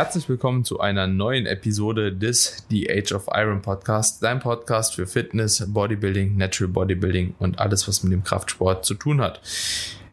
Herzlich willkommen zu einer neuen Episode des The Age of Iron Podcast, dein Podcast für Fitness, Bodybuilding, Natural Bodybuilding und alles, was mit dem Kraftsport zu tun hat.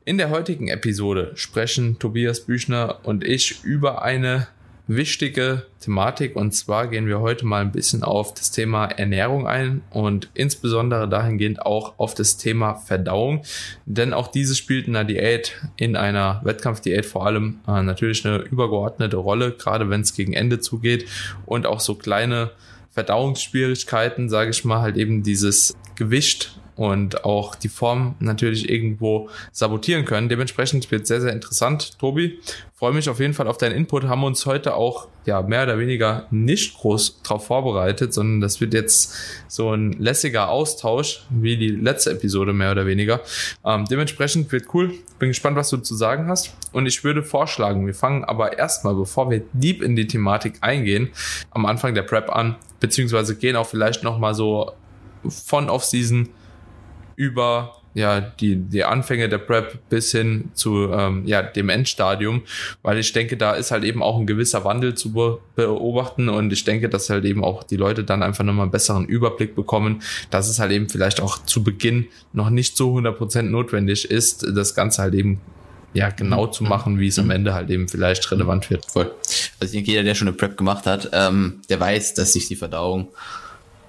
In der heutigen Episode sprechen Tobias Büchner und ich über eine wichtige Thematik. Und zwar gehen wir heute mal ein bisschen auf das Thema Ernährung ein und insbesondere dahingehend auch auf das Thema Verdauung, denn auch dieses spielt in einer Diät, in einer Wettkampfdiät vor allem äh, natürlich eine übergeordnete Rolle, gerade wenn es gegen Ende zugeht. Und auch so kleine Verdauungsschwierigkeiten, sage ich mal, halt eben dieses Gewicht und auch die Form natürlich irgendwo sabotieren können. Dementsprechend wird sehr, sehr interessant. Tobi, freue mich auf jeden Fall auf deinen Input. Haben uns heute auch ja mehr oder weniger nicht groß drauf vorbereitet, sondern das wird jetzt so ein lässiger Austausch wie die letzte Episode mehr oder weniger. Ähm, dementsprechend wird cool. Bin gespannt, was du zu sagen hast. Und ich würde vorschlagen, wir fangen aber erstmal, bevor wir deep in die Thematik eingehen, am Anfang der Prep an, beziehungsweise gehen auch vielleicht nochmal so von Off-Season über ja, die, die Anfänge der Prep bis hin zu ähm, ja, dem Endstadium, weil ich denke, da ist halt eben auch ein gewisser Wandel zu be beobachten und ich denke, dass halt eben auch die Leute dann einfach nochmal einen besseren Überblick bekommen, dass es halt eben vielleicht auch zu Beginn noch nicht so 100% notwendig ist, das Ganze halt eben ja, genau mhm. zu machen, wie es am mhm. Ende halt eben vielleicht relevant wird. Voll. Also ich denke, jeder, der schon eine Prep gemacht hat, ähm, der weiß, dass sich die Verdauung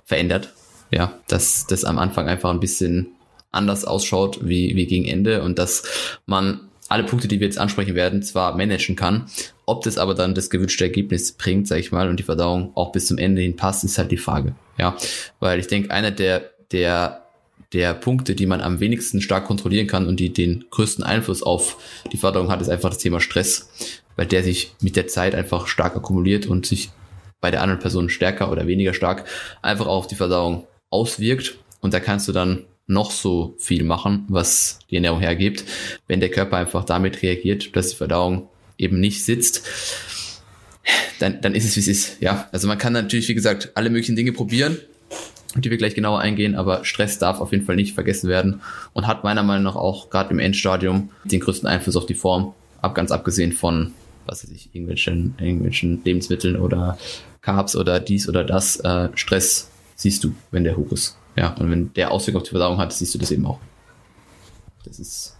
verändert. Ja, dass das am Anfang einfach ein bisschen anders ausschaut wie, wie gegen Ende und dass man alle Punkte, die wir jetzt ansprechen werden, zwar managen kann. Ob das aber dann das gewünschte Ergebnis bringt, sage ich mal, und die Verdauung auch bis zum Ende hin passt, ist halt die Frage. Ja, weil ich denke, einer der, der, der Punkte, die man am wenigsten stark kontrollieren kann und die den größten Einfluss auf die Verdauung hat, ist einfach das Thema Stress, weil der sich mit der Zeit einfach stark akkumuliert und sich bei der anderen Person stärker oder weniger stark einfach auf die Verdauung auswirkt. Und da kannst du dann noch so viel machen, was die Ernährung hergibt, wenn der Körper einfach damit reagiert, dass die Verdauung eben nicht sitzt, dann, dann ist es, wie es ist. Ja, also man kann natürlich, wie gesagt, alle möglichen Dinge probieren, die wir gleich genauer eingehen, aber Stress darf auf jeden Fall nicht vergessen werden und hat meiner Meinung nach auch gerade im Endstadium den größten Einfluss auf die Form, ab ganz abgesehen von, was weiß ich, irgendwelchen, irgendwelchen Lebensmitteln oder Carbs oder dies oder das. Äh, Stress siehst du, wenn der hoch ist. Ja, und wenn der Auswirkungen auf die Verdauung hat, siehst du das eben auch. Das ist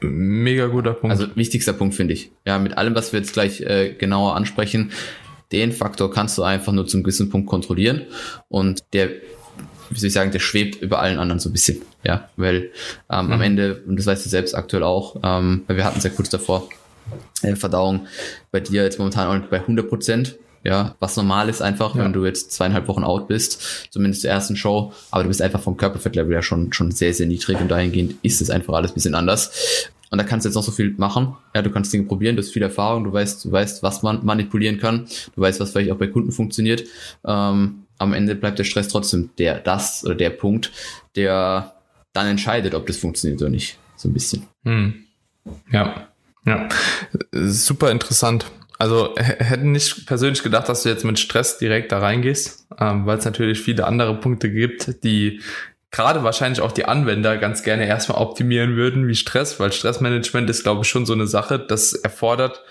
mega guter Punkt. Also wichtigster Punkt finde ich. Ja, mit allem, was wir jetzt gleich äh, genauer ansprechen, den Faktor kannst du einfach nur zum gewissen Punkt kontrollieren und der wie soll ich sagen, der schwebt über allen anderen so ein bisschen, ja, weil ähm, mhm. am Ende, und das weißt du selbst aktuell auch, ähm, weil wir hatten es ja kurz davor, äh, Verdauung bei dir jetzt momentan auch bei 100 Prozent, ja, was normal ist einfach, ja. wenn du jetzt zweieinhalb Wochen out bist, zumindest der ersten Show, aber du bist einfach vom Körperfettlevel ja schon, schon sehr, sehr niedrig und dahingehend ist es einfach alles ein bisschen anders. Und da kannst du jetzt noch so viel machen. Ja, du kannst Dinge probieren, du hast viel Erfahrung, du weißt, du weißt, was man manipulieren kann, du weißt, was vielleicht auch bei Kunden funktioniert. Ähm, am Ende bleibt der Stress trotzdem der, das oder der Punkt, der dann entscheidet, ob das funktioniert oder nicht. So ein bisschen. Hm. Ja. Ja. Super interessant. Also hätten nicht persönlich gedacht, dass du jetzt mit Stress direkt da reingehst, ähm, weil es natürlich viele andere Punkte gibt, die gerade wahrscheinlich auch die Anwender ganz gerne erstmal optimieren würden, wie Stress, weil Stressmanagement ist, glaube ich, schon so eine Sache, das erfordert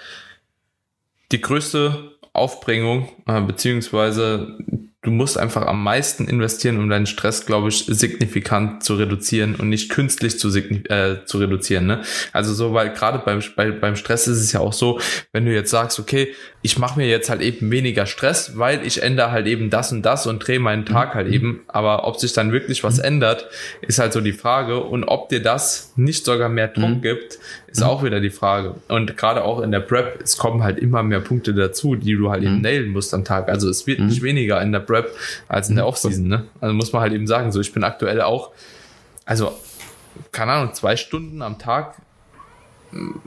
die größte Aufbringung, äh, beziehungsweise du musst einfach am meisten investieren, um deinen Stress, glaube ich, signifikant zu reduzieren und nicht künstlich zu, äh, zu reduzieren. Ne? Also so, weil gerade beim, bei, beim Stress ist es ja auch so, wenn du jetzt sagst, okay, ich mache mir jetzt halt eben weniger Stress, weil ich ändere halt eben das und das und drehe meinen Tag halt mhm. eben. Aber ob sich dann wirklich was mhm. ändert, ist halt so die Frage. Und ob dir das nicht sogar mehr Druck mhm. gibt, ist mhm. auch wieder die Frage. Und gerade auch in der Prep, es kommen halt immer mehr Punkte dazu, die du halt eben mhm. nailen musst am Tag. Also es wird mhm. nicht weniger in der Prep als in der Offseason. Ne? Also muss man halt eben sagen, so ich bin aktuell auch, also keine Ahnung, zwei Stunden am Tag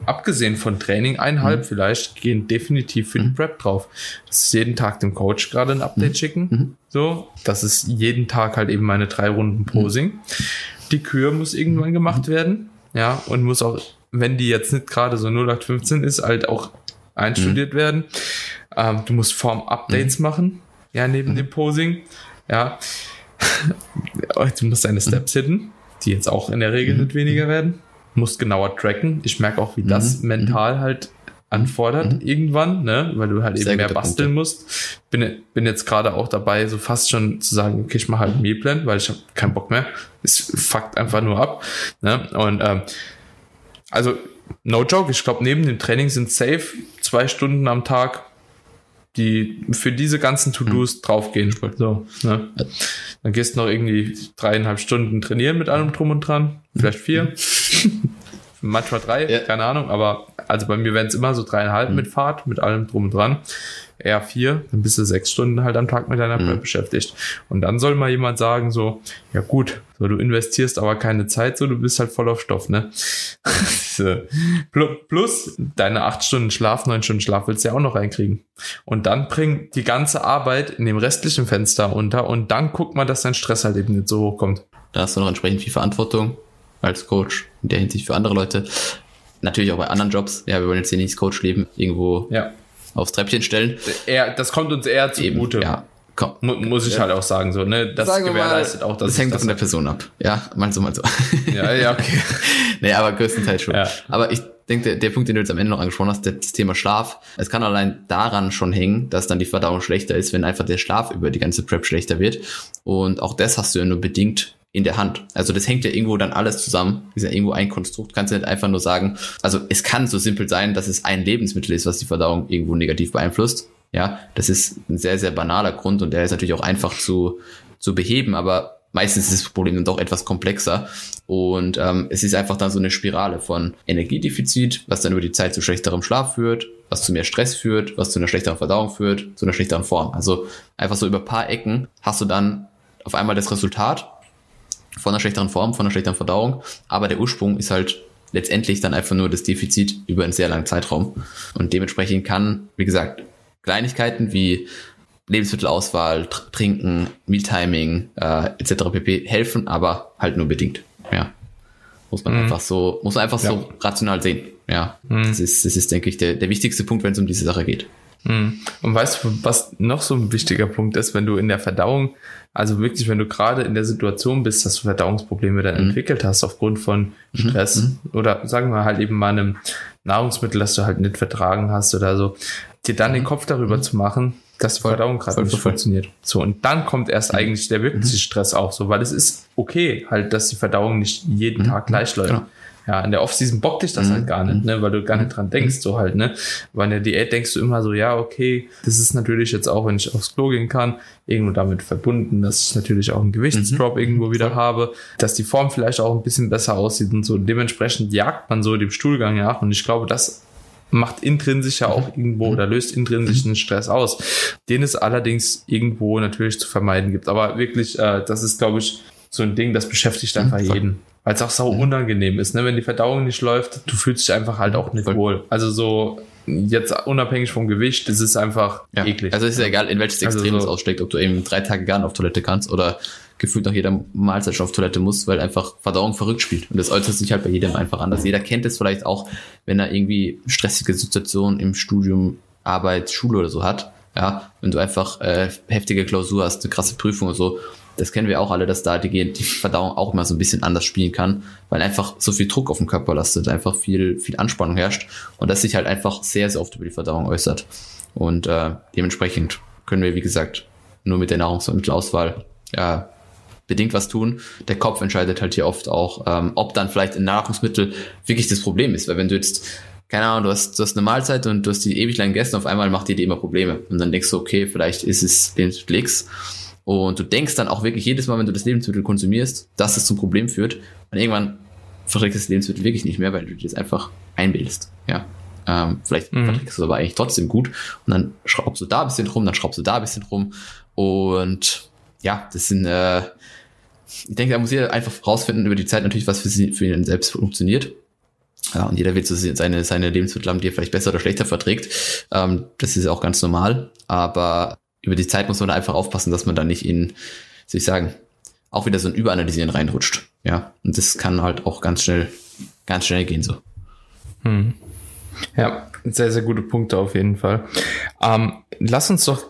abgesehen von Training, eineinhalb mhm. vielleicht, gehen definitiv für mhm. die Prep drauf. Das ist jeden Tag dem Coach gerade ein Update mhm. schicken. Mhm. So, das ist jeden Tag halt eben meine drei Runden Posing. Die Kür muss irgendwann gemacht mhm. werden. Ja, und muss auch, wenn die jetzt nicht gerade so 0815 ist, halt auch einstudiert mhm. werden. Ähm, du musst Form-Updates machen. Ja, neben dem Posing. Ja. du musst deine Steps hitten, die jetzt auch in der Regel nicht weniger werden musst genauer tracken. Ich merke auch, wie das mhm. mental halt anfordert mhm. irgendwann, ne? weil du halt Sehr eben mehr basteln Punkte. musst. Bin, bin jetzt gerade auch dabei, so fast schon zu sagen, okay, ich mache halt Mealplan, weil ich habe keinen Bock mehr. Es fuckt einfach nur ab. Ne? Und ähm, also, no joke, ich glaube, neben dem Training sind safe zwei Stunden am Tag die für diese ganzen To-Dos hm. draufgehen. So, ne? Dann gehst du noch irgendwie dreieinhalb Stunden trainieren mit allem drum und dran, vielleicht vier. Manchmal drei, ja. keine Ahnung, aber also bei mir werden es immer so dreieinhalb mhm. mit Fahrt, mit allem drum und dran eher vier, dann bist du sechs Stunden halt am Tag mit deiner mhm. beschäftigt. Und dann soll mal jemand sagen so, ja gut, so du investierst aber keine Zeit, so du bist halt voll auf Stoff, ne? Plus deine acht Stunden Schlaf, neun Stunden Schlaf willst du ja auch noch reinkriegen. Und dann bring die ganze Arbeit in dem restlichen Fenster unter und dann guck mal, dass dein Stress halt eben nicht so hoch kommt. Da hast du noch entsprechend viel Verantwortung als Coach in der Hinsicht für andere Leute. Natürlich auch bei anderen Jobs. Ja, wir wollen jetzt hier nicht als Coach leben, irgendwo ja aufs Treppchen stellen. Eher, das kommt uns eher zugute. Ja. Komm. Muss ich ja. halt auch sagen, so, ne? Das sagen gewährleistet mal, auch, dass das hängt das von der Person ab. Ja, mal so, mal so. Ja, ja, okay. nee, aber größtenteils schon. Ja. Aber ich denke, der, der Punkt, den du jetzt am Ende noch angesprochen hast, das Thema Schlaf, es kann allein daran schon hängen, dass dann die Verdauung schlechter ist, wenn einfach der Schlaf über die ganze Prep schlechter wird. Und auch das hast du ja nur bedingt in der Hand. Also das hängt ja irgendwo dann alles zusammen. Ist ja irgendwo ein Konstrukt. Kannst du nicht einfach nur sagen, also es kann so simpel sein, dass es ein Lebensmittel ist, was die Verdauung irgendwo negativ beeinflusst. Ja, das ist ein sehr, sehr banaler Grund und der ist natürlich auch einfach zu, zu beheben, aber meistens ist das Problem dann doch etwas komplexer und ähm, es ist einfach dann so eine Spirale von Energiedefizit, was dann über die Zeit zu schlechterem Schlaf führt, was zu mehr Stress führt, was zu einer schlechteren Verdauung führt, zu einer schlechteren Form. Also einfach so über paar Ecken hast du dann auf einmal das Resultat von einer schlechteren Form, von einer schlechteren Verdauung, aber der Ursprung ist halt letztendlich dann einfach nur das Defizit über einen sehr langen Zeitraum. Und dementsprechend kann, wie gesagt, Kleinigkeiten wie Lebensmittelauswahl, Trinken, Mealtiming äh, etc. pp. helfen, aber halt nur bedingt. Ja. Muss man mhm. einfach so, muss man einfach ja. so rational sehen. Ja. Mhm. Das ist, das ist, denke ich, der, der wichtigste Punkt, wenn es um diese Sache geht. Mhm. Und weißt du, was noch so ein wichtiger Punkt ist, wenn du in der Verdauung also wirklich, wenn du gerade in der Situation bist, dass du Verdauungsprobleme dann mhm. entwickelt hast aufgrund von mhm. Stress mhm. oder sagen wir halt eben mal einem Nahrungsmittel, das du halt nicht vertragen hast oder so, dir dann den mhm. Kopf darüber mhm. zu machen, dass die Verdauung gerade nicht voll. funktioniert. So, und dann kommt erst eigentlich der wirkliche Stress auch so, weil es ist okay halt, dass die Verdauung nicht jeden Tag gleich läuft. Genau ja, in der Offseason bockt dich das mhm. halt gar nicht, ne, weil du gar nicht dran denkst, so halt, ne. Weil in der Diät denkst du immer so, ja, okay, das ist natürlich jetzt auch, wenn ich aufs Klo gehen kann, irgendwo damit verbunden, dass ich natürlich auch einen Gewichtsdrop mhm. irgendwo wieder habe, dass die Form vielleicht auch ein bisschen besser aussieht und so. Dementsprechend jagt man so dem Stuhlgang nach und ich glaube, das macht intrinsisch ja auch irgendwo oder löst intrinsischen Stress aus, den es allerdings irgendwo natürlich zu vermeiden gibt. Aber wirklich, äh, das ist, glaube ich, so ein Ding, das beschäftigt einfach jeden weil es auch sau unangenehm ist, ne? Wenn die Verdauung nicht läuft, du fühlst dich einfach halt auch nicht Voll. wohl. Also so jetzt unabhängig vom Gewicht, das ist einfach ja. eklig. Also es ist ja egal, in welches also Extrem also so es aussteckt, ob du eben drei Tage gar nicht auf Toilette kannst oder gefühlt nach jeder Mahlzeit schon auf Toilette musst, weil einfach Verdauung verrückt spielt. Und das äußert sich halt bei jedem einfach anders. Jeder kennt es vielleicht auch, wenn er irgendwie stressige Situationen im Studium, Arbeit, Schule oder so hat. Ja, wenn du einfach äh, heftige Klausur hast, eine krasse Prüfung oder so, das kennen wir auch alle, dass da die, die Verdauung auch immer so ein bisschen anders spielen kann, weil einfach so viel Druck auf dem Körper lastet, einfach viel, viel Anspannung herrscht und das sich halt einfach sehr, sehr oft über die Verdauung äußert. Und äh, dementsprechend können wir, wie gesagt, nur mit der Nahrungsmittelauswahl ja, bedingt was tun. Der Kopf entscheidet halt hier oft auch, ähm, ob dann vielleicht ein Nahrungsmittel wirklich das Problem ist, weil wenn du jetzt keine Ahnung, du hast, du hast eine Mahlzeit und du hast die ewig lang gegessen, auf einmal macht die dir immer Probleme. Und dann denkst du, okay, vielleicht ist es Lebensmittel X. Und du denkst dann auch wirklich jedes Mal, wenn du das Lebensmittel konsumierst, dass es zum Problem führt. Und irgendwann verträgst du das Lebensmittel wirklich nicht mehr, weil du dir das einfach einbildest. Ja. Ähm, vielleicht mhm. verträgst du es aber eigentlich trotzdem gut. Und dann schraubst du da ein bisschen rum, dann schraubst du da ein bisschen rum. Und ja, das sind, äh, ich denke, da muss jeder einfach rausfinden über die Zeit natürlich, was für, sie, für ihn selbst funktioniert. Ja, und jeder wird so seine, seine Lebensmittel haben, die er vielleicht besser oder schlechter verträgt. Ähm, das ist auch ganz normal. Aber über die Zeit muss man da einfach aufpassen, dass man da nicht in, soll ich sagen, auch wieder so ein Überanalysieren reinrutscht. Ja, und das kann halt auch ganz schnell, ganz schnell gehen so. Hm. Ja, sehr, sehr gute Punkte auf jeden Fall. Ähm, lass uns doch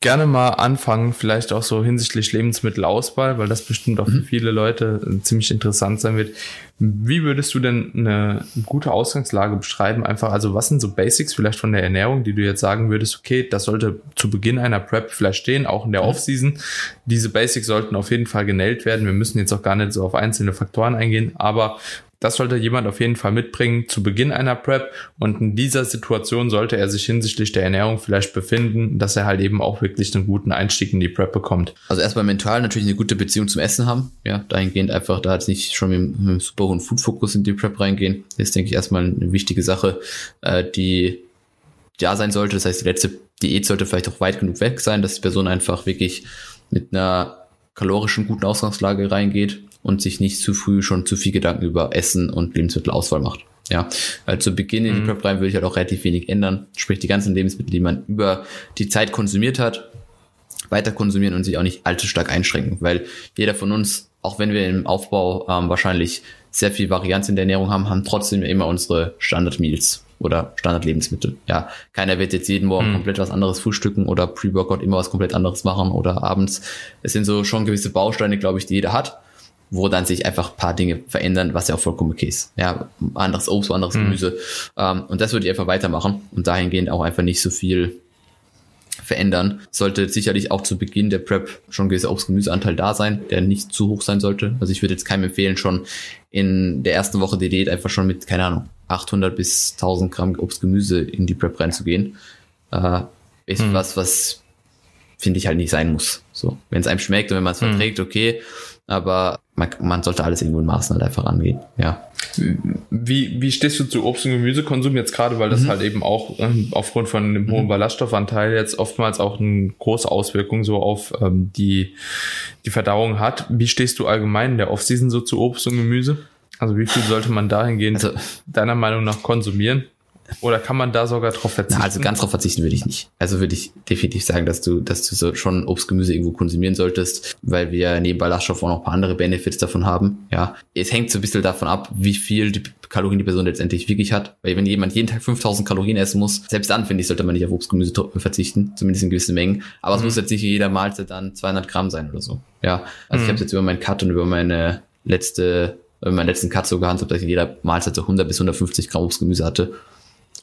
gerne mal anfangen, vielleicht auch so hinsichtlich Lebensmittelauswahl, weil das bestimmt auch für mhm. viele Leute äh, ziemlich interessant sein wird. Wie würdest du denn eine gute Ausgangslage beschreiben? Einfach, also was sind so Basics vielleicht von der Ernährung, die du jetzt sagen würdest, okay, das sollte zu Beginn einer Prep vielleicht stehen, auch in der mhm. Offseason. Diese Basics sollten auf jeden Fall genäht werden. Wir müssen jetzt auch gar nicht so auf einzelne Faktoren eingehen, aber das sollte jemand auf jeden Fall mitbringen zu Beginn einer Prep und in dieser Situation sollte er sich hinsichtlich der Ernährung vielleicht befinden, dass er halt eben auch wirklich einen guten Einstieg in die Prep bekommt. Also erstmal mental natürlich eine gute Beziehung zum Essen haben, ja, dahingehend einfach da jetzt nicht schon mit, einem super hohen Food-Fokus in die Prep reingehen. Das ist, denke ich, erstmal eine wichtige Sache, äh, die da sein sollte. Das heißt, die letzte Diät sollte vielleicht auch weit genug weg sein, dass die Person einfach wirklich mit einer kalorischen guten Ausgangslage reingeht und sich nicht zu früh schon zu viel Gedanken über Essen und Lebensmittelauswahl macht. Ja, weil zu Beginn in die mhm. Prep rein würde ich halt auch relativ wenig ändern. Sprich, die ganzen Lebensmittel, die man über die Zeit konsumiert hat, weiter konsumieren und sich auch nicht allzu stark einschränken, weil jeder von uns, auch wenn wir im Aufbau ähm, wahrscheinlich sehr viel Varianz in der Ernährung haben, haben trotzdem immer unsere Standard-Meals oder Standard-Lebensmittel. Ja, keiner wird jetzt jeden Morgen mhm. komplett was anderes frühstücken oder Pre-Workout immer was komplett anderes machen oder abends. Es sind so schon gewisse Bausteine, glaube ich, die jeder hat wo dann sich einfach ein paar Dinge verändern, was ja auch vollkommen okay ist. Ja, anderes Obst, anderes mhm. Gemüse. Ähm, und das würde ich einfach weitermachen und dahingehend auch einfach nicht so viel verändern. Sollte sicherlich auch zu Beginn der Prep schon ein gewisser Obst-Gemüseanteil da sein, der nicht zu hoch sein sollte. Also ich würde jetzt keinem empfehlen, schon in der ersten Woche der Diät einfach schon mit, keine Ahnung, 800 bis 1000 Gramm Obst-Gemüse in die Prep reinzugehen. Äh, ist mhm. was, was finde ich halt nicht sein muss. So, wenn es einem schmeckt und wenn man es mhm. verträgt, okay aber man, man sollte alles irgendwo in Maßen halt einfach angehen, ja. Wie, wie stehst du zu Obst- und Gemüsekonsum jetzt gerade, weil das mhm. halt eben auch ähm, aufgrund von dem hohen mhm. Ballaststoffanteil jetzt oftmals auch eine große Auswirkung so auf ähm, die, die Verdauung hat. Wie stehst du allgemein in der Offseason so zu Obst und Gemüse? Also wie viel sollte man dahingehend also, deiner Meinung nach konsumieren? Oder kann man da sogar drauf verzichten? Na, also ganz drauf verzichten würde ich nicht. Also würde ich definitiv sagen, dass du, dass du so schon Obst, Gemüse irgendwo konsumieren solltest, weil wir neben Ballaststoff auch noch ein paar andere Benefits davon haben. Ja, es hängt so ein bisschen davon ab, wie viel die Kalorien die Person letztendlich wirklich hat. Weil wenn jemand jeden Tag 5000 Kalorien essen muss, selbst dann finde ich, sollte man nicht auf Obst, Gemüse verzichten, zumindest in gewissen Mengen. Aber mhm. es muss jetzt nicht jeder Mahlzeit dann 200 Gramm sein oder so. Ja, also mhm. ich habe jetzt über meinen Cut und über meine letzte, über meinen letzten Cut so gehandhabt, dass ich in jeder Mahlzeit so 100 bis 150 Gramm Obst, Gemüse hatte.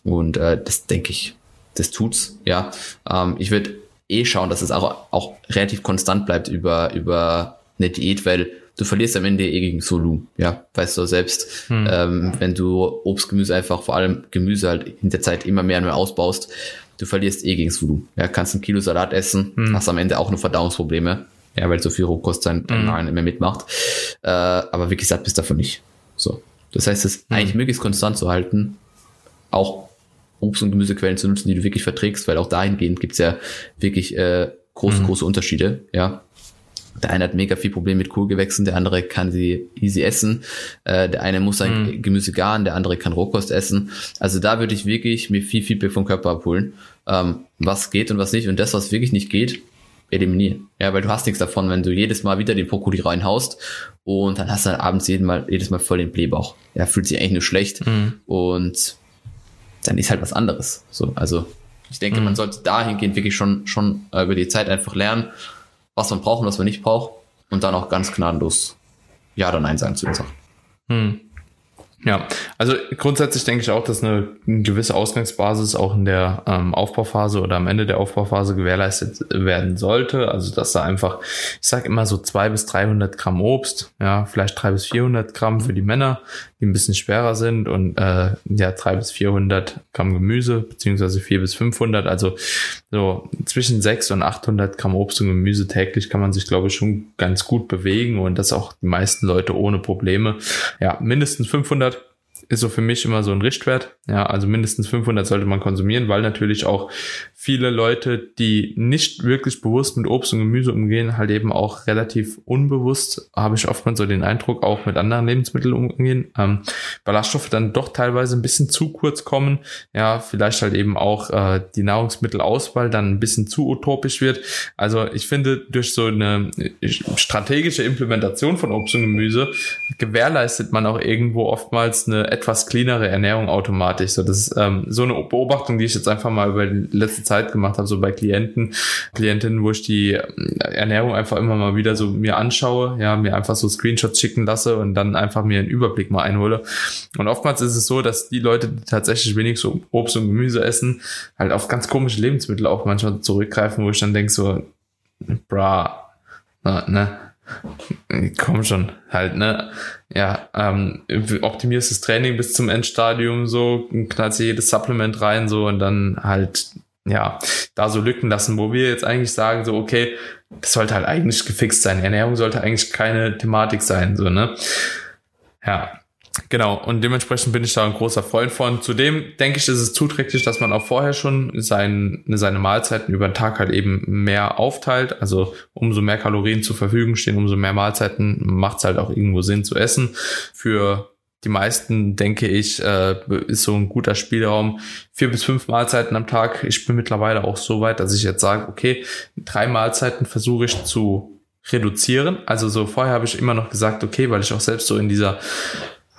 Und äh, das denke ich, das tut's, ja. Ähm, ich würde eh schauen, dass es auch, auch relativ konstant bleibt über, über eine Diät, weil du verlierst am Ende eh gegen Solu, ja, weißt du selbst, hm. ähm, wenn du Obst, Gemüse einfach, vor allem Gemüse halt in der Zeit immer mehr und mehr ausbaust, du verlierst eh gegen Solu. Ja, kannst ein Kilo Salat essen, hm. hast am Ende auch nur Verdauungsprobleme, ja, weil so viel Rohkost dein, dein hm. immer mitmacht, äh, aber wie gesagt, bist davon nicht. So. Das heißt, es hm. eigentlich möglichst konstant zu halten, auch Obst- und Gemüsequellen zu nutzen, die du wirklich verträgst, weil auch dahingehend gibt's ja wirklich äh, große, mhm. große Unterschiede, ja. Der eine hat mega viel Problem mit Kohlgewächsen, der andere kann sie easy essen. Äh, der eine muss sein mhm. Gemüse garen, der andere kann Rohkost essen. Also da würde ich wirklich mir viel Feedback vom Körper abholen, ähm, was geht und was nicht. Und das, was wirklich nicht geht, eliminieren. Ja, weil du hast nichts davon, wenn du jedes Mal wieder den Brokkoli reinhaust und dann hast du dann abends jeden Mal, jedes Mal voll den Blähbauch. Ja, fühlt sich eigentlich nur schlecht. Mhm. Und dann ist halt was anderes. So, also ich denke, mhm. man sollte dahingehend wirklich schon, schon äh, über die Zeit einfach lernen, was man braucht und was man nicht braucht und dann auch ganz gnadenlos Ja oder Nein sagen zu den Sachen. Mhm. Ja, also grundsätzlich denke ich auch, dass eine, gewisse Ausgangsbasis auch in der ähm, Aufbauphase oder am Ende der Aufbauphase gewährleistet werden sollte. Also dass da einfach, ich sage immer so zwei bis 300 Gramm Obst, ja, vielleicht drei bis 400 Gramm für die Männer, die ein bisschen schwerer sind und äh, ja drei bis 400 Gramm Gemüse beziehungsweise vier bis 500. Also so zwischen 6 und 800 Gramm Obst und Gemüse täglich kann man sich glaube ich schon ganz gut bewegen und das auch die meisten Leute ohne Probleme. Ja, mindestens 500 ist so für mich immer so ein Richtwert. Ja, also mindestens 500 sollte man konsumieren, weil natürlich auch viele Leute, die nicht wirklich bewusst mit Obst und Gemüse umgehen, halt eben auch relativ unbewusst, habe ich oftmals so den Eindruck, auch mit anderen Lebensmitteln umgehen, ähm, Ballaststoffe dann doch teilweise ein bisschen zu kurz kommen. Ja, vielleicht halt eben auch äh, die Nahrungsmittelauswahl dann ein bisschen zu utopisch wird. Also ich finde, durch so eine strategische Implementation von Obst und Gemüse gewährleistet man auch irgendwo oftmals eine etwas cleanere Ernährung automatisch. So, das ist ähm, so eine Beobachtung, die ich jetzt einfach mal über die letzte Zeit gemacht habe, so bei Klienten, Klientinnen, wo ich die ähm, Ernährung einfach immer mal wieder so mir anschaue, ja, mir einfach so Screenshots schicken lasse und dann einfach mir einen Überblick mal einhole. Und oftmals ist es so, dass die Leute, die tatsächlich wenig so Obst und Gemüse essen, halt auf ganz komische Lebensmittel auch manchmal zurückgreifen, wo ich dann denke so, bra, na, ne, Komm schon, halt, ne? Ja, ähm, optimierst das Training bis zum Endstadium so, knallst jedes Supplement rein so und dann halt, ja, da so Lücken lassen, wo wir jetzt eigentlich sagen, so, okay, das sollte halt eigentlich gefixt sein. Ernährung sollte eigentlich keine Thematik sein, so, ne? Ja, Genau, und dementsprechend bin ich da ein großer Freund von. Zudem denke ich, ist es zuträglich, dass man auch vorher schon sein, seine Mahlzeiten über den Tag halt eben mehr aufteilt. Also umso mehr Kalorien zur Verfügung stehen, umso mehr Mahlzeiten macht es halt auch irgendwo Sinn zu essen. Für die meisten, denke ich, äh, ist so ein guter Spielraum. Vier bis fünf Mahlzeiten am Tag. Ich bin mittlerweile auch so weit, dass ich jetzt sage, okay, drei Mahlzeiten versuche ich zu reduzieren. Also so vorher habe ich immer noch gesagt, okay, weil ich auch selbst so in dieser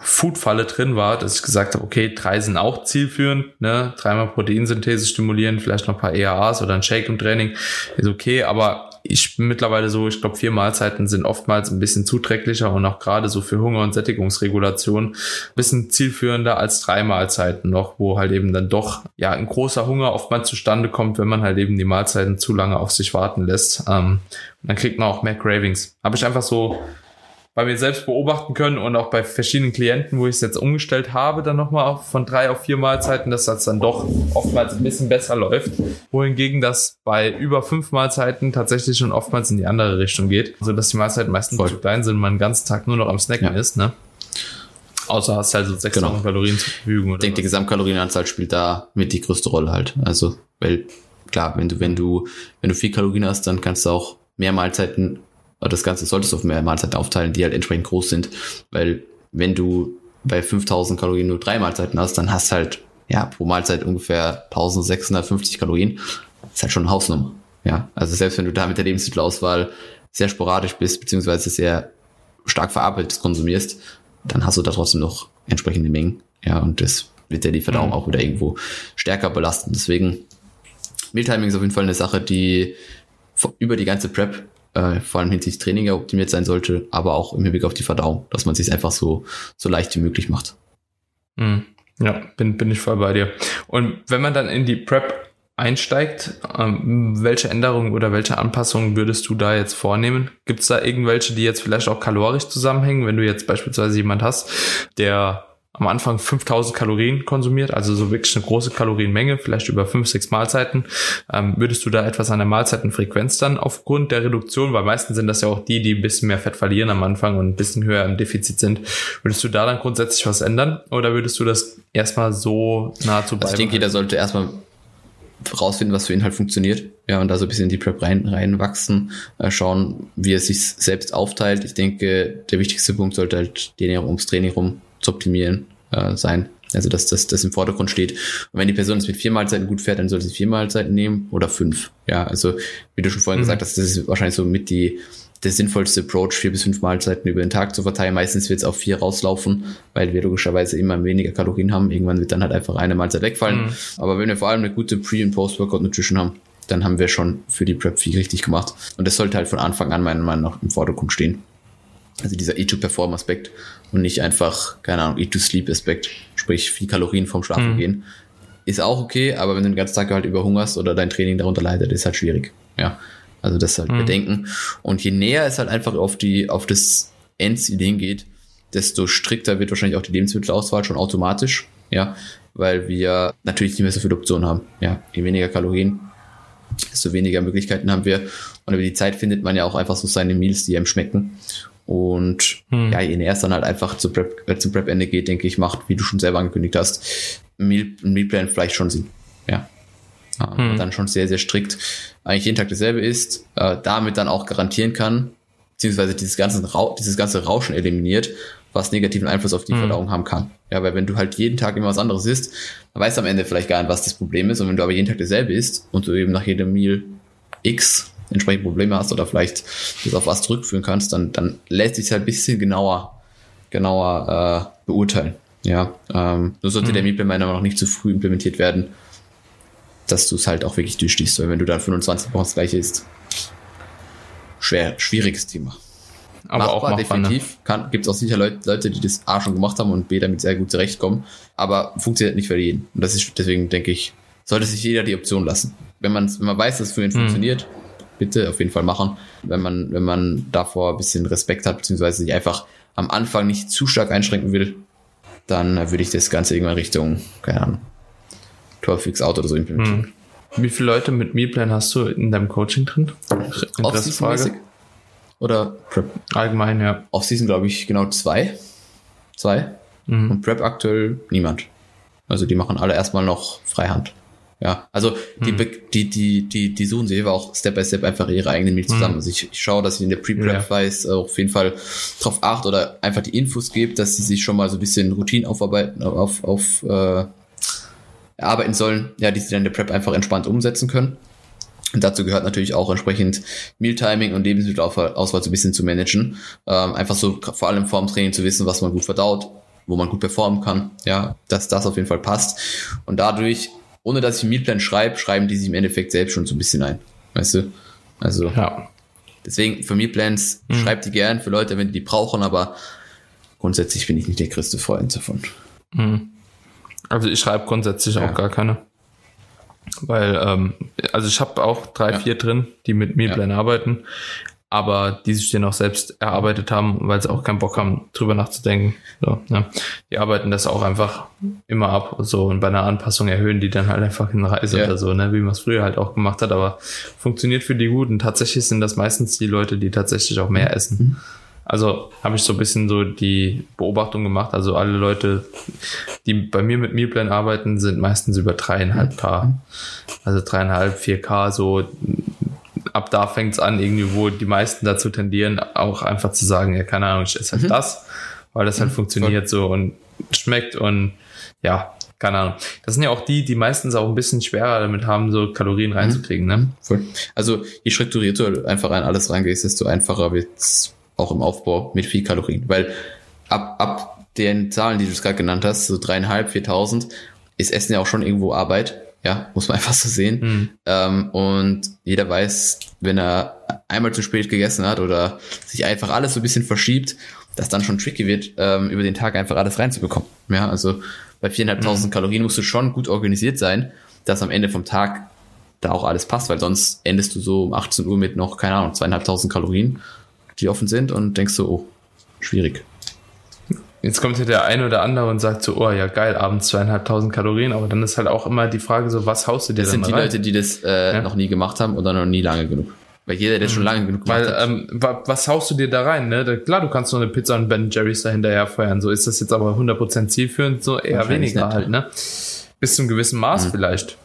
Foodfalle drin war, dass ich gesagt habe, okay, drei sind auch zielführend, ne? dreimal Proteinsynthese stimulieren, vielleicht noch ein paar EAAs oder ein Shake im Training, ist okay, aber ich bin mittlerweile so, ich glaube, vier Mahlzeiten sind oftmals ein bisschen zuträglicher und auch gerade so für Hunger- und Sättigungsregulation ein bisschen zielführender als drei Mahlzeiten noch, wo halt eben dann doch ja ein großer Hunger oftmals zustande kommt, wenn man halt eben die Mahlzeiten zu lange auf sich warten lässt. Ähm, dann kriegt man auch mehr Cravings. Habe ich einfach so bei mir selbst beobachten können und auch bei verschiedenen Klienten, wo ich es jetzt umgestellt habe, dann nochmal von drei auf vier Mahlzeiten, dass das dann doch oftmals ein bisschen besser läuft. Wohingegen das bei über fünf Mahlzeiten tatsächlich schon oftmals in die andere Richtung geht. Also dass die Mahlzeiten meistens Voll. zu klein sind, man den ganzen Tag nur noch am Snacken ja. ist, ne? Außer hast halt so 6000 genau. Kalorien zur Verfügung. Oder ich denke, die Gesamtkalorienanzahl spielt da mit die größte Rolle halt. Also, weil, klar, wenn du, wenn du, wenn du viel Kalorien hast, dann kannst du auch mehr Mahlzeiten das Ganze solltest du auf mehr Mahlzeiten aufteilen, die halt entsprechend groß sind, weil wenn du bei 5000 Kalorien nur drei Mahlzeiten hast, dann hast halt ja pro Mahlzeit ungefähr 1650 Kalorien. Das ist halt schon eine Hausnummer. Ja, also selbst wenn du da mit der Lebensmittelauswahl sehr sporadisch bist, beziehungsweise sehr stark verarbeitet konsumierst, dann hast du da trotzdem noch entsprechende Mengen. Ja, und das wird ja die Verdauung mhm. auch wieder irgendwo stärker belasten. Deswegen, Mealtiming ist auf jeden Fall eine Sache, die über die ganze Prep äh, vor allem hinsichtlich Training optimiert sein sollte, aber auch im Hinblick auf die Verdauung, dass man sich einfach so, so leicht wie möglich macht. Mhm. Ja, bin, bin ich voll bei dir. Und wenn man dann in die Prep einsteigt, ähm, welche Änderungen oder welche Anpassungen würdest du da jetzt vornehmen? Gibt es da irgendwelche, die jetzt vielleicht auch kalorisch zusammenhängen, wenn du jetzt beispielsweise jemand hast, der am Anfang 5000 Kalorien konsumiert, also so wirklich eine große Kalorienmenge, vielleicht über fünf, sechs Mahlzeiten. Ähm, würdest du da etwas an der Mahlzeitenfrequenz dann aufgrund der Reduktion, weil meistens sind das ja auch die, die ein bisschen mehr Fett verlieren am Anfang und ein bisschen höher im Defizit sind, würdest du da dann grundsätzlich was ändern oder würdest du das erstmal so nahezu also Ich denke, jeder sollte erstmal rausfinden, was für ihn halt funktioniert. Ja, und da so ein bisschen in die Prep rein, reinwachsen, äh, schauen, wie er sich selbst aufteilt. Ich denke, der wichtigste Punkt sollte halt die Ernährung ums Training rum zu optimieren äh, sein. Also dass das, das im Vordergrund steht. Und wenn die Person es mit vier Mahlzeiten gut fährt, dann sollte sie vier Mahlzeiten nehmen oder fünf. Ja, also wie du schon vorhin mhm. gesagt hast, das ist wahrscheinlich so mit die der sinnvollste Approach, vier bis fünf Mahlzeiten über den Tag zu verteilen. Meistens wird es auf vier rauslaufen, weil wir logischerweise immer weniger Kalorien haben. Irgendwann wird dann halt einfach eine Mahlzeit wegfallen. Mhm. Aber wenn wir vor allem eine gute Pre- und Post-Workout-Nutrition haben, dann haben wir schon für die Prep viel richtig gemacht. Und das sollte halt von Anfang an meiner Meinung nach im Vordergrund stehen. Also dieser Eat-to-Perform-Aspekt und nicht einfach, keine Ahnung, Eat-to-Sleep-Aspekt, sprich viel Kalorien vom Schlafen mhm. gehen. Ist auch okay, aber wenn du den ganzen Tag halt überhungerst oder dein Training darunter leidet, ist halt schwierig. Ja, also das halt mhm. bedenken. Und je näher es halt einfach auf die, auf das Endziel hingeht, desto strikter wird wahrscheinlich auch die Lebensmittelauswahl schon automatisch. Ja, weil wir natürlich nicht mehr so viele Optionen haben. Ja, je weniger Kalorien, desto weniger Möglichkeiten haben wir. Und über die Zeit findet man ja auch einfach so seine Meals, die einem schmecken. Und hm. ja, je näher es dann halt einfach zu Prep, äh, zum Prep-Ende geht, denke ich, macht, wie du schon selber angekündigt hast, ein Meal, Mealplan vielleicht schon Sinn. Ja. ja hm. Dann schon sehr, sehr strikt eigentlich jeden Tag dasselbe ist, äh, damit dann auch garantieren kann, beziehungsweise dieses ganze, dieses ganze Rauschen eliminiert, was negativen Einfluss auf die hm. Verdauung haben kann. Ja, weil wenn du halt jeden Tag immer was anderes isst, dann weißt du am Ende vielleicht gar nicht, was das Problem ist. Und wenn du aber jeden Tag dasselbe isst und du eben nach jedem Meal X entsprechend Probleme hast oder vielleicht das auf was zurückführen kannst, dann, dann lässt sich halt ein bisschen genauer, genauer äh, beurteilen. Ja, ähm, nur sollte Mhm. der Mealplan meiner Meinung nach nicht zu früh implementiert werden, dass du es halt auch wirklich durchstehst. Weil wenn du dann 25 Wochen das gleiche isst, schwer, schwieriges Thema. Aber auch machbar, ne? definitiv. Kann, gibt es auch sicher Leute, Leute, die das A schon gemacht haben und B damit sehr gut zurechtkommen. Aber funktioniert nicht für jeden. Und das ist, deswegen denke ich, sollte sich jeder die Option lassen. Wenn man, wenn man weiß, dass es für ihn Hm. funktioniert, bitte auf jeden Fall machen. Wenn man, wenn man davor ein bisschen Respekt hat, beziehungsweise sich einfach am Anfang nicht zu stark einschränken will, dann würde ich das Ganze irgendwann Richtung, keine Ahnung, 12 Weeks Out oder so implementieren. Hm. Wie viele Leute mit Mealplan hast du in deinem Coaching drin? Off-Season-mäßig? Oder Prep? Allgemein, ja. Off-Season glaube ich genau zwei. Zwei. Mhm. Und Prep aktuell niemand. Also die machen alle erstmal noch Freihand. Ja, also die, be- die, die, die, die suchen sich aber auch Step by Step einfach ihre eigenen Meals zusammen. Also ich, ich schaue, dass ich in der Pre-Prep Ja. weiß, äh, auf jeden Fall drauf acht oder einfach die Infos gebe, dass sie sich schon mal so ein bisschen Routine aufarbeiten, auf, auf äh, erarbeiten sollen, ja, die sie dann in der Prep einfach entspannt umsetzen können. Und dazu gehört natürlich auch entsprechend Mealtiming und Lebensmittelauswahl so ein bisschen zu managen. Ähm, einfach so vor allem vor dem Training zu wissen, was man gut verdaut, wo man gut performen kann. Ja, dass das auf jeden Fall passt. Und dadurch, ohne dass ich einen Mealplan schreibe, schreiben die sich im Endeffekt selbst schon so ein bisschen ein. Weißt du? Also Ja. deswegen für Mealplans Mhm. schreibt die gern für Leute, wenn die die brauchen, aber grundsätzlich bin ich nicht der größte Freund davon. Mhm. Also ich schreibe grundsätzlich Ja. auch gar keine. Weil, ähm, also ich habe auch drei, Ja. vier drin, die mit Mealplan arbeiten, aber die sich den auch selbst erarbeitet haben, weil sie auch keinen Bock haben, drüber nachzudenken. So, ne? Die arbeiten das auch einfach immer ab so und bei einer Anpassung erhöhen die dann halt einfach eine Reise Ja. oder so, ne? wie man es früher halt auch gemacht hat, aber funktioniert für die gut und tatsächlich sind das meistens die Leute, die tatsächlich auch mehr essen. Also habe ich so ein bisschen so die Beobachtung gemacht. Also alle Leute, die bei mir mit Mealplan arbeiten, sind meistens über dreieinhalb K. Also dreieinhalb, vier K, so ab da fängt's an, irgendwie, wo die meisten dazu tendieren, auch einfach zu sagen, ja, keine Ahnung, ich esse halt das, weil das halt funktioniert so und schmeckt und ja, keine Ahnung. Das sind ja auch die, die meistens auch ein bisschen schwerer damit haben, so Kalorien reinzukriegen, ne? Voll. Also je strukturierter du einfach rein alles reingehst, desto einfacher wird's auch im Aufbau mit viel Kalorien. Weil ab, ab den Zahlen, die du gerade genannt hast, so dreieinhalb, viertausend, ist Essen ja auch schon irgendwo Arbeit. Ja, muss man einfach so sehen. Mhm. Ähm, und jeder weiß, wenn er einmal zu spät gegessen hat oder sich einfach alles so ein bisschen verschiebt, dass dann schon tricky wird, ähm, über den Tag einfach alles reinzubekommen. Ja, also bei viereinhalbtausend Kalorien musst du schon gut organisiert sein, dass am Ende vom Tag da auch alles passt, weil sonst endest du so um 18 Uhr mit noch, keine Ahnung, zweieinhalbtausend Kalorien, die offen sind und denkst so, oh, schwierig. Jetzt kommt hier der eine oder andere und sagt so, oh ja, geil, abends zweieinhalbtausend Kalorien, aber dann ist halt auch immer die Frage so, was haust du dir Das dann sind die rein? Leute, die das äh, Ja. noch nie gemacht haben oder noch nie lange genug. Weil jeder, der schon lange genug gemacht Weil, hat, ähm, wa- was haust du dir da rein, ne? Da, klar, du kannst nur eine Pizza und Ben Jerry's da hinterher feuern. So ist das jetzt aber 100% zielführend, so eher weniger nicht. halt, ne? Bis zu einem gewissen Maß vielleicht.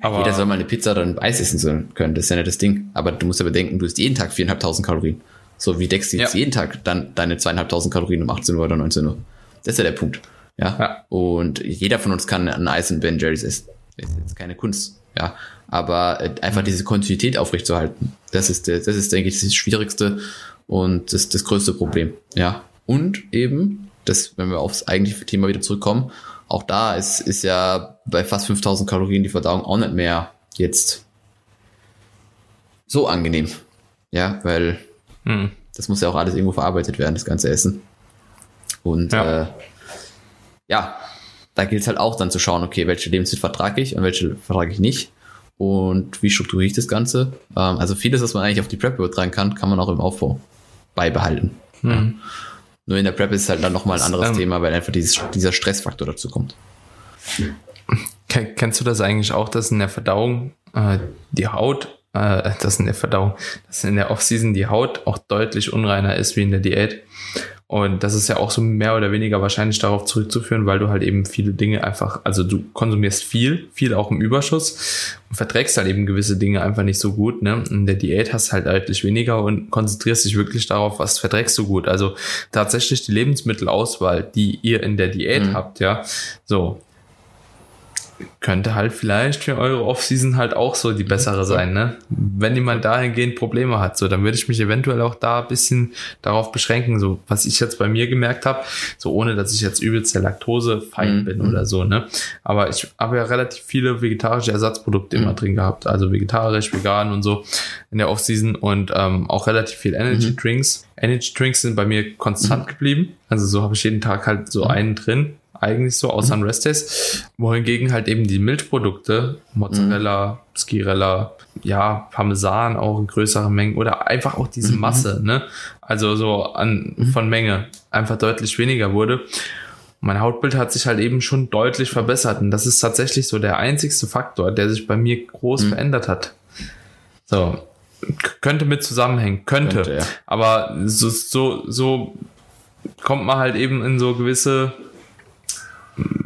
Aber jeder soll mal eine Pizza oder ein Eis essen können. Das ist ja nicht das Ding. Aber du musst ja bedenken, du isst jeden Tag viereinhalbtausend Kalorien. So, wie deckst du jetzt Ja. jeden Tag dann deine zweieinhalbtausend Kalorien um 18 Uhr oder 19 Uhr? Das ist ja der Punkt. Ja. Ja. Und jeder von uns kann ein Eis und Ben Jerry's essen. Das ist jetzt keine Kunst. Ja. Aber äh, einfach diese Kontinuität aufrechtzuerhalten, das ist, das ist, denke ich, das Schwierigste und das, das größte Problem. Ja. Und eben, das, wenn wir aufs eigentliche Thema wieder zurückkommen, auch da ist, ist ja bei fast 5000 Kalorien die Verdauung auch nicht mehr jetzt so angenehm. Ja, weil hm, das muss ja auch alles irgendwo verarbeitet werden, das ganze Essen. Und Ja. ja, äh, ja da gilt es halt auch dann zu schauen, okay, welche Lebensmittel vertrage ich und welche vertrage ich nicht. Und wie strukturiere ich das Ganze? Ähm, also vieles, was man eigentlich auf die Prep übertragen kann, kann man auch im Aufbau beibehalten. hm. Nur in der Prep ist es halt dann nochmal ein anderes ähm, Thema, weil einfach dieses, dieser Stressfaktor dazu kommt. Ken- Kennst du das eigentlich auch, dass in der Verdauung äh, die Haut, äh, dass in der Verdauung, dass in der Offseason die Haut auch deutlich unreiner ist wie in der Diät? Und das ist ja auch so mehr oder weniger wahrscheinlich darauf zurückzuführen, weil du halt eben viele Dinge einfach, also du konsumierst viel, viel auch im Überschuss und verträgst halt eben gewisse Dinge einfach nicht so gut. Ne? In der Diät hast halt deutlich weniger und konzentrierst dich wirklich darauf, was verträgst du gut. Also tatsächlich die Lebensmittelauswahl, die ihr in der Diät Mhm. habt, ja, so, könnte halt vielleicht für eure Offseason halt auch so die bessere sein, ne? Wenn jemand dahingehend Probleme hat, so, dann würde ich mich eventuell auch da ein bisschen darauf beschränken, so, was ich jetzt bei mir gemerkt habe, so ohne, dass ich jetzt übelst der Laktosefeind Mhm. bin oder so, ne? Aber ich habe ja relativ viele vegetarische Ersatzprodukte immer Mhm. drin gehabt, also vegetarisch, vegan und so in der Offseason und ähm, auch relativ viel Energy Mhm. Drinks. Energy Drinks sind bei mir konstant geblieben, also so habe ich jeden Tag halt so Mhm. einen drin, eigentlich so, außer an Rest-Days. Wohingegen halt eben die Milchprodukte, Mozzarella, Mhm. Skirella, ja, Parmesan auch in größeren Mengen oder einfach auch diese Mhm. Masse, ne? Also so an, von Menge einfach deutlich weniger wurde. Mein Hautbild hat sich halt eben schon deutlich verbessert und das ist tatsächlich so der einzigste Faktor, der sich bei mir groß Mhm. verändert hat. So, könnte mit zusammenhängen, könnte. Könnte, ja. Aber so, so, so kommt man halt eben in so gewisse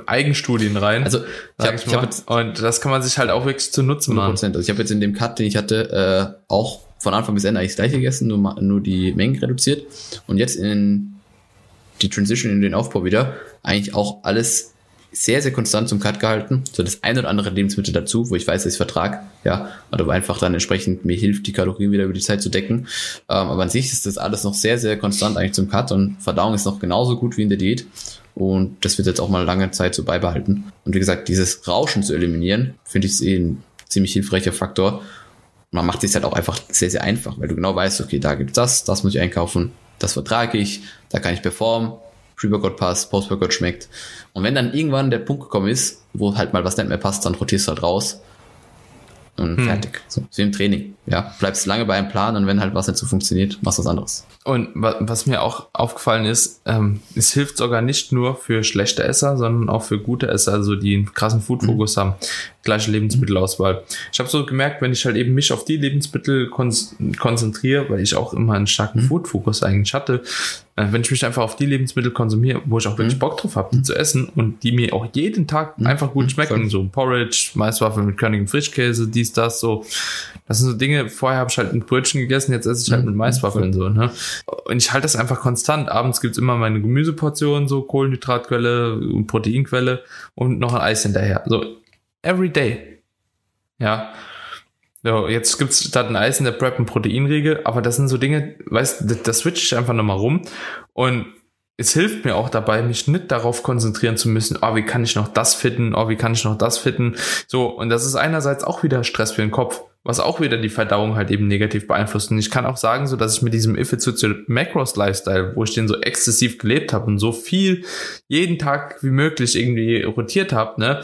Eigenstudien rein. Also, ich habe ich ich hab jetzt und das kann man sich halt auch wirklich zunutze 100 machen. Also ich habe jetzt in dem Cut, den ich hatte, äh, auch von Anfang bis Ende eigentlich das gleiche gegessen, nur, nur die Mengen reduziert. Und jetzt in die Transition in den Aufbau wieder, eigentlich auch alles sehr, sehr konstant zum Cut gehalten. So das ein oder andere Lebensmittel dazu, wo ich weiß, dass ich vertrag, ja, oder wo einfach dann entsprechend mir hilft, die Kalorien wieder über die Zeit zu decken. Ähm, aber an sich ist das alles noch sehr, sehr konstant eigentlich zum Cut und Verdauung ist noch genauso gut wie in der Diät. Und das wird jetzt auch mal lange Zeit so beibehalten. Und wie gesagt, dieses Rauschen zu eliminieren, finde ich eh ein ziemlich hilfreicher Faktor. Man macht es halt auch einfach sehr, sehr einfach, weil du genau weißt, okay, da gibt's das, das muss ich einkaufen, das vertrage ich, da kann ich performen, Pre-Workout passt, Post-Workout schmeckt. Und wenn dann irgendwann der Punkt gekommen ist, wo halt mal was nicht mehr passt, dann rotierst du halt raus und Hm. fertig. So, wie im Training. Ja, bleibst lange bei einem Plan und wenn halt was nicht so funktioniert, machst du was anderes. Und wa- was mir auch aufgefallen ist, ähm, es hilft sogar nicht nur für schlechte Esser, sondern auch für gute Esser, also die einen krassen Food-Fokus haben. Gleiche Lebensmittelauswahl. Ich habe so gemerkt, wenn ich halt eben mich auf die Lebensmittel kon konzentriere, weil ich auch immer einen starken Food-Fokus eigentlich hatte, äh, wenn ich mich einfach auf die Lebensmittel konsumiere, wo ich auch wirklich Bock drauf habe, die zu essen und die mir auch jeden Tag einfach gut schmecken, so Porridge, Maiswaffeln mit körnigem Frischkäse, dies, das, so. Das sind so Dinge, vorher habe ich halt ein Brötchen gegessen, jetzt esse ich halt mit Maiswaffeln so, ne? Und ich halte das einfach konstant. Abends gibt's immer meine Gemüseportion, so Kohlenhydratquelle, und Proteinquelle und noch ein Eis hinterher. So, every day. Ja. So, jetzt gibt's statt ein Eis in der Prep ein Proteinriegel, aber das sind so Dinge, weißt du, da switche ich einfach nochmal rum und es hilft mir auch dabei, mich nicht darauf konzentrieren zu müssen, oh, wie kann ich noch das fitten, oh, wie kann ich noch das fitten. So, und das ist einerseits auch wieder Stress für den Kopf, was auch wieder die Verdauung halt eben negativ beeinflusst. Und ich kann auch sagen, so dass ich mit diesem If It's Your Macros Lifestyle, wo ich den so exzessiv gelebt habe und so viel jeden Tag wie möglich irgendwie rotiert habe, ne,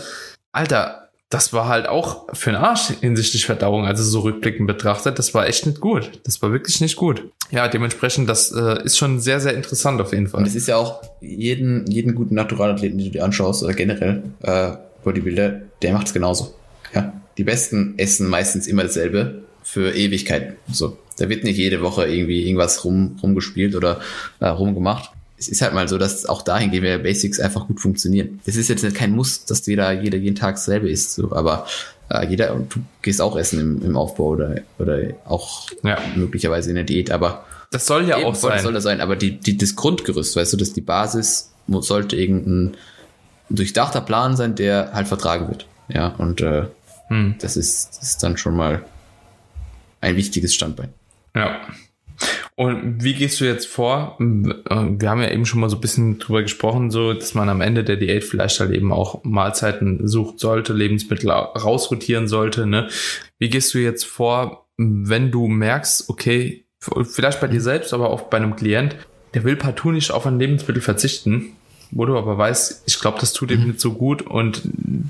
Alter, das war halt auch für den Arsch hinsichtlich Verdauung, also so rückblickend betrachtet, das war echt nicht gut. Das war wirklich nicht gut. Ja, dementsprechend, das äh, ist schon sehr, sehr interessant auf jeden Fall. Und es ist ja auch jeden, jeden guten Naturalathleten, den du dir anschaust, oder generell äh, Bodybuilder, der macht's genauso. Ja. Die Besten essen meistens immer dasselbe für Ewigkeiten. So. Da wird nicht jede Woche irgendwie irgendwas rum, rumgespielt oder äh, rumgemacht. Es ist halt mal so, dass auch dahingehend wir Basics einfach gut funktionieren. Es ist jetzt nicht kein Muss, dass jeder, jeder jeden Tag dasselbe isst, so, aber äh, jeder, und du gehst auch essen im, im Aufbau oder, oder auch Ja. möglicherweise in der Diät, aber Das soll ja auch sein. soll das sein, aber die, die, das Grundgerüst, weißt du, dass die Basis sollte irgendein durchdachter Plan sein, der halt vertragen wird. Ja, und äh, Hm. das, ist, das ist dann schon mal ein wichtiges Standbein. Ja. Und wie gehst du jetzt vor? Wir haben ja eben schon mal so ein bisschen drüber gesprochen, so, dass man am Ende der Diät vielleicht halt eben auch Mahlzeiten sucht sollte, Lebensmittel rausrotieren sollte, ne? Wie gehst du jetzt vor, wenn du merkst, okay, vielleicht bei dir selbst, aber auch bei einem Klient, der will partout nicht auf ein Lebensmittel verzichten, wo du aber weißt, ich glaube, das tut ihm nicht so gut und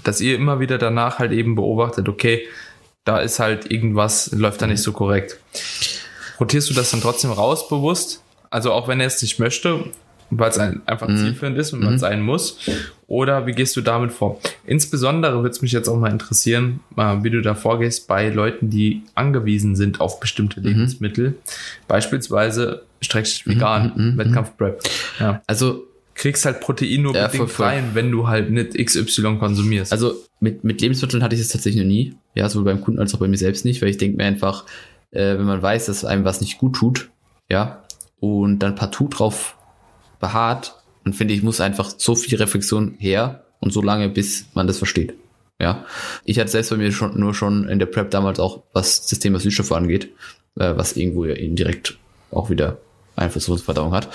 dass ihr immer wieder danach halt eben beobachtet, okay, da ist halt irgendwas, läuft da nicht so korrekt. Rotierst du das dann trotzdem raus bewusst? Also auch wenn er es nicht möchte, weil es ein, einfach zielführend ist und man es sein muss? Oder wie gehst du damit vor? Insbesondere würde es mich jetzt auch mal interessieren, äh, wie du da vorgehst bei Leuten, die angewiesen sind auf bestimmte Lebensmittel. Beispielsweise streckst vegan, mhm, Wettkampf-Prep. Ja. Also, Kriegst halt Protein nur Ja, bedingt voll, voll. rein, wenn du halt nicht XY konsumierst. also mit, mit Lebensmitteln hatte ich es tatsächlich noch nie. Ja, sowohl beim Kunden als auch bei mir selbst nicht, weil ich denke mir einfach, äh, wenn man weiß, dass einem was nicht gut tut, ja, und dann partout drauf beharrt, dann finde ich, muss einfach so viel Reflexion her und so lange, bis man das versteht. Ja, ich hatte selbst bei mir schon nur schon in der Prep damals auch, was das Thema Süßstoffe angeht, äh, was irgendwo indirekt auch wieder Einfluss auf unsere Verdauung hat.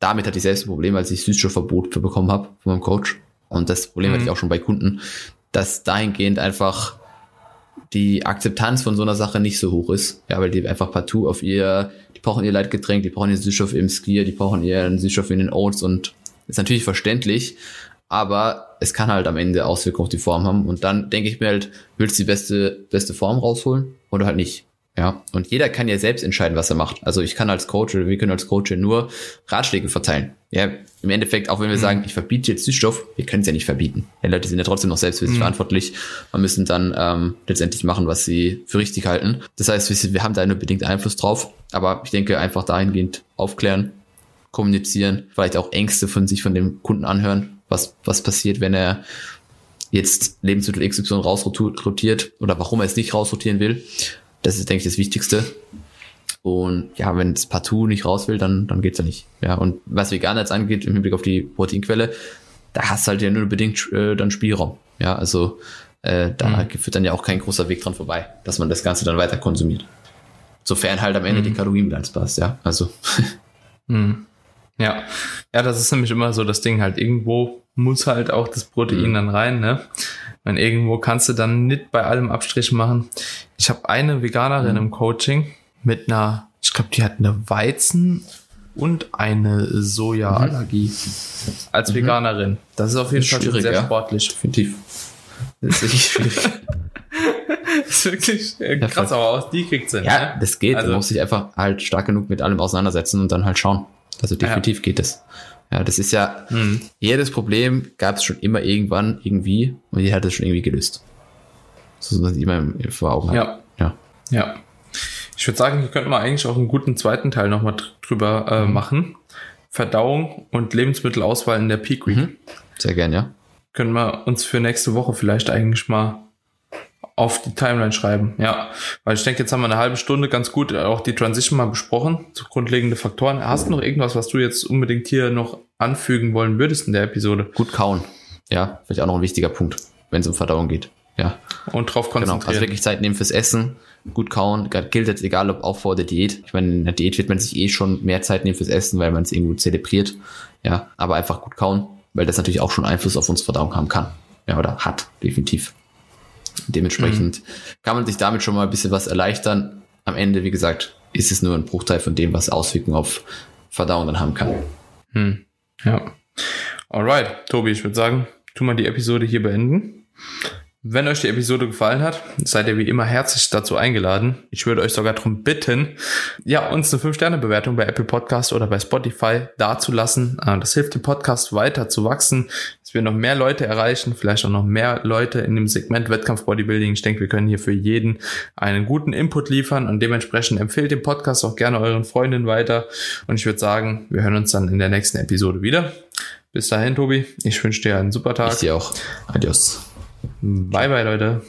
Damit hatte ich selbst ein Problem, als ich Süßstoffverbot bekommen habe von meinem Coach. Und das Problem mhm. hatte ich auch schon bei Kunden, dass dahingehend einfach die Akzeptanz von so einer Sache nicht so hoch ist. Ja, weil die einfach partout auf ihr, die brauchen ihr Leitgetränk, die brauchen ihren Süßstoff im Skier, die brauchen ihren Süßstoff in den Oats und ist natürlich verständlich, aber es kann halt am Ende Auswirkungen auf die Form haben. Und dann denke ich mir halt, willst du die beste, beste Form rausholen oder halt nicht? Ja, und jeder kann ja selbst entscheiden, was er macht. Also ich kann als Coach oder wir können als Coach nur Ratschläge verteilen. Ja, im Endeffekt, auch wenn wir mhm. sagen, ich verbiete jetzt Süßstoff, wir können es ja nicht verbieten. Die Leute sind ja trotzdem noch selbst für sich mhm. verantwortlich und müssen dann ähm, letztendlich machen, was sie für richtig halten. Das heißt, wir, wir haben da nur bedingt Einfluss drauf, aber ich denke einfach dahingehend aufklären, kommunizieren, vielleicht auch Ängste von sich von dem Kunden anhören, was, was passiert, wenn er jetzt Lebensmittel XY rausrotiert oder warum er es nicht rausrotieren will. Das ist, denke ich, das Wichtigste. Und ja, wenn es partout nicht raus will, dann, dann geht's ja nicht. Ja, und was Veganer jetzt angeht, im Hinblick auf die Proteinquelle, da hast du halt ja nur bedingt äh, dann Spielraum. Ja, also äh, da mhm. führt dann ja auch kein großer Weg dran vorbei, dass man das Ganze dann weiter konsumiert. Sofern halt am Ende mhm. die Kalorienbilanz passt, ja. Also. mhm. Ja. Ja, das ist nämlich immer so das Ding halt. Irgendwo muss halt auch das Protein mhm. dann rein, ne? Und irgendwo kannst du dann nicht bei allem Abstrich machen. Ich habe eine Veganerin mhm. im Coaching mit einer, ich glaube, die hat eine Weizen und eine Sojaallergie mhm. als mhm. Veganerin. Das ist auf jeden Fall sehr ja. sportlich. Definitiv. Das ist wirklich schwierig. das ist wirklich äh, krass, aber auch die kriegt sie. Ja, ne? das geht. Also, du musst dich einfach halt stark genug mit allem auseinandersetzen und dann halt schauen. Also definitiv ja. geht es. Ja, das ist ja, mhm. jedes Problem gab es schon immer irgendwann irgendwie und jeder hat es schon irgendwie gelöst. So dass man immer vor Augen hat. Ja. Ja. ja. Ich würde sagen, hier könnten wir eigentlich auch einen guten zweiten Teil nochmal drüber äh, mhm. machen. Verdauung und Lebensmittelauswahl in der Peak Week. Mhm. Sehr gern, ja. Können wir uns für nächste Woche vielleicht eigentlich mal auf die Timeline schreiben. Ja, weil ich denke, jetzt haben wir eine halbe Stunde ganz gut auch die Transition mal besprochen, zu grundlegende Faktoren. Hast du noch irgendwas, was du jetzt unbedingt hier noch anfügen wollen würdest in der Episode? Gut kauen. Ja, vielleicht auch noch ein wichtiger Punkt, wenn es um Verdauung geht. Ja. Und drauf konzentrieren. Genau, also wirklich Zeit nehmen fürs Essen, gut kauen, gilt jetzt egal, ob auch vor der Diät. Ich meine, in der Diät wird man sich eh schon mehr Zeit nehmen fürs Essen, weil man es irgendwo zelebriert. Ja, aber einfach gut kauen, weil das natürlich auch schon Einfluss auf unsere Verdauung haben kann. Ja, oder hat, definitiv. Dementsprechend mhm. kann man sich damit schon mal ein bisschen was erleichtern. Am Ende, wie gesagt, ist es nur ein Bruchteil von dem, was Auswirkungen auf Verdauung dann haben kann. Hm. Ja. Alright, Tobi, ich würde sagen, tu mal die Episode hier beenden. Wenn euch die Episode gefallen hat, seid ihr wie immer herzlich dazu eingeladen. Ich würde euch sogar darum bitten, ja, uns eine 5-Sterne-Bewertung bei Apple Podcast oder bei Spotify dazulassen. Äh, das hilft dem Podcast weiter zu wachsen, dass wir noch mehr Leute erreichen, vielleicht auch noch mehr Leute in dem Segment Wettkampf Bodybuilding. Ich denke, wir können hier für jeden einen guten Input liefern und dementsprechend empfehlt den Podcast auch gerne euren Freundinnen weiter. Und ich würde sagen, wir hören uns dann in der nächsten Episode wieder. Bis dahin, Tobi. Ich wünsche dir einen super Tag. Ich dir auch. Adios. Bye, bye, Leute.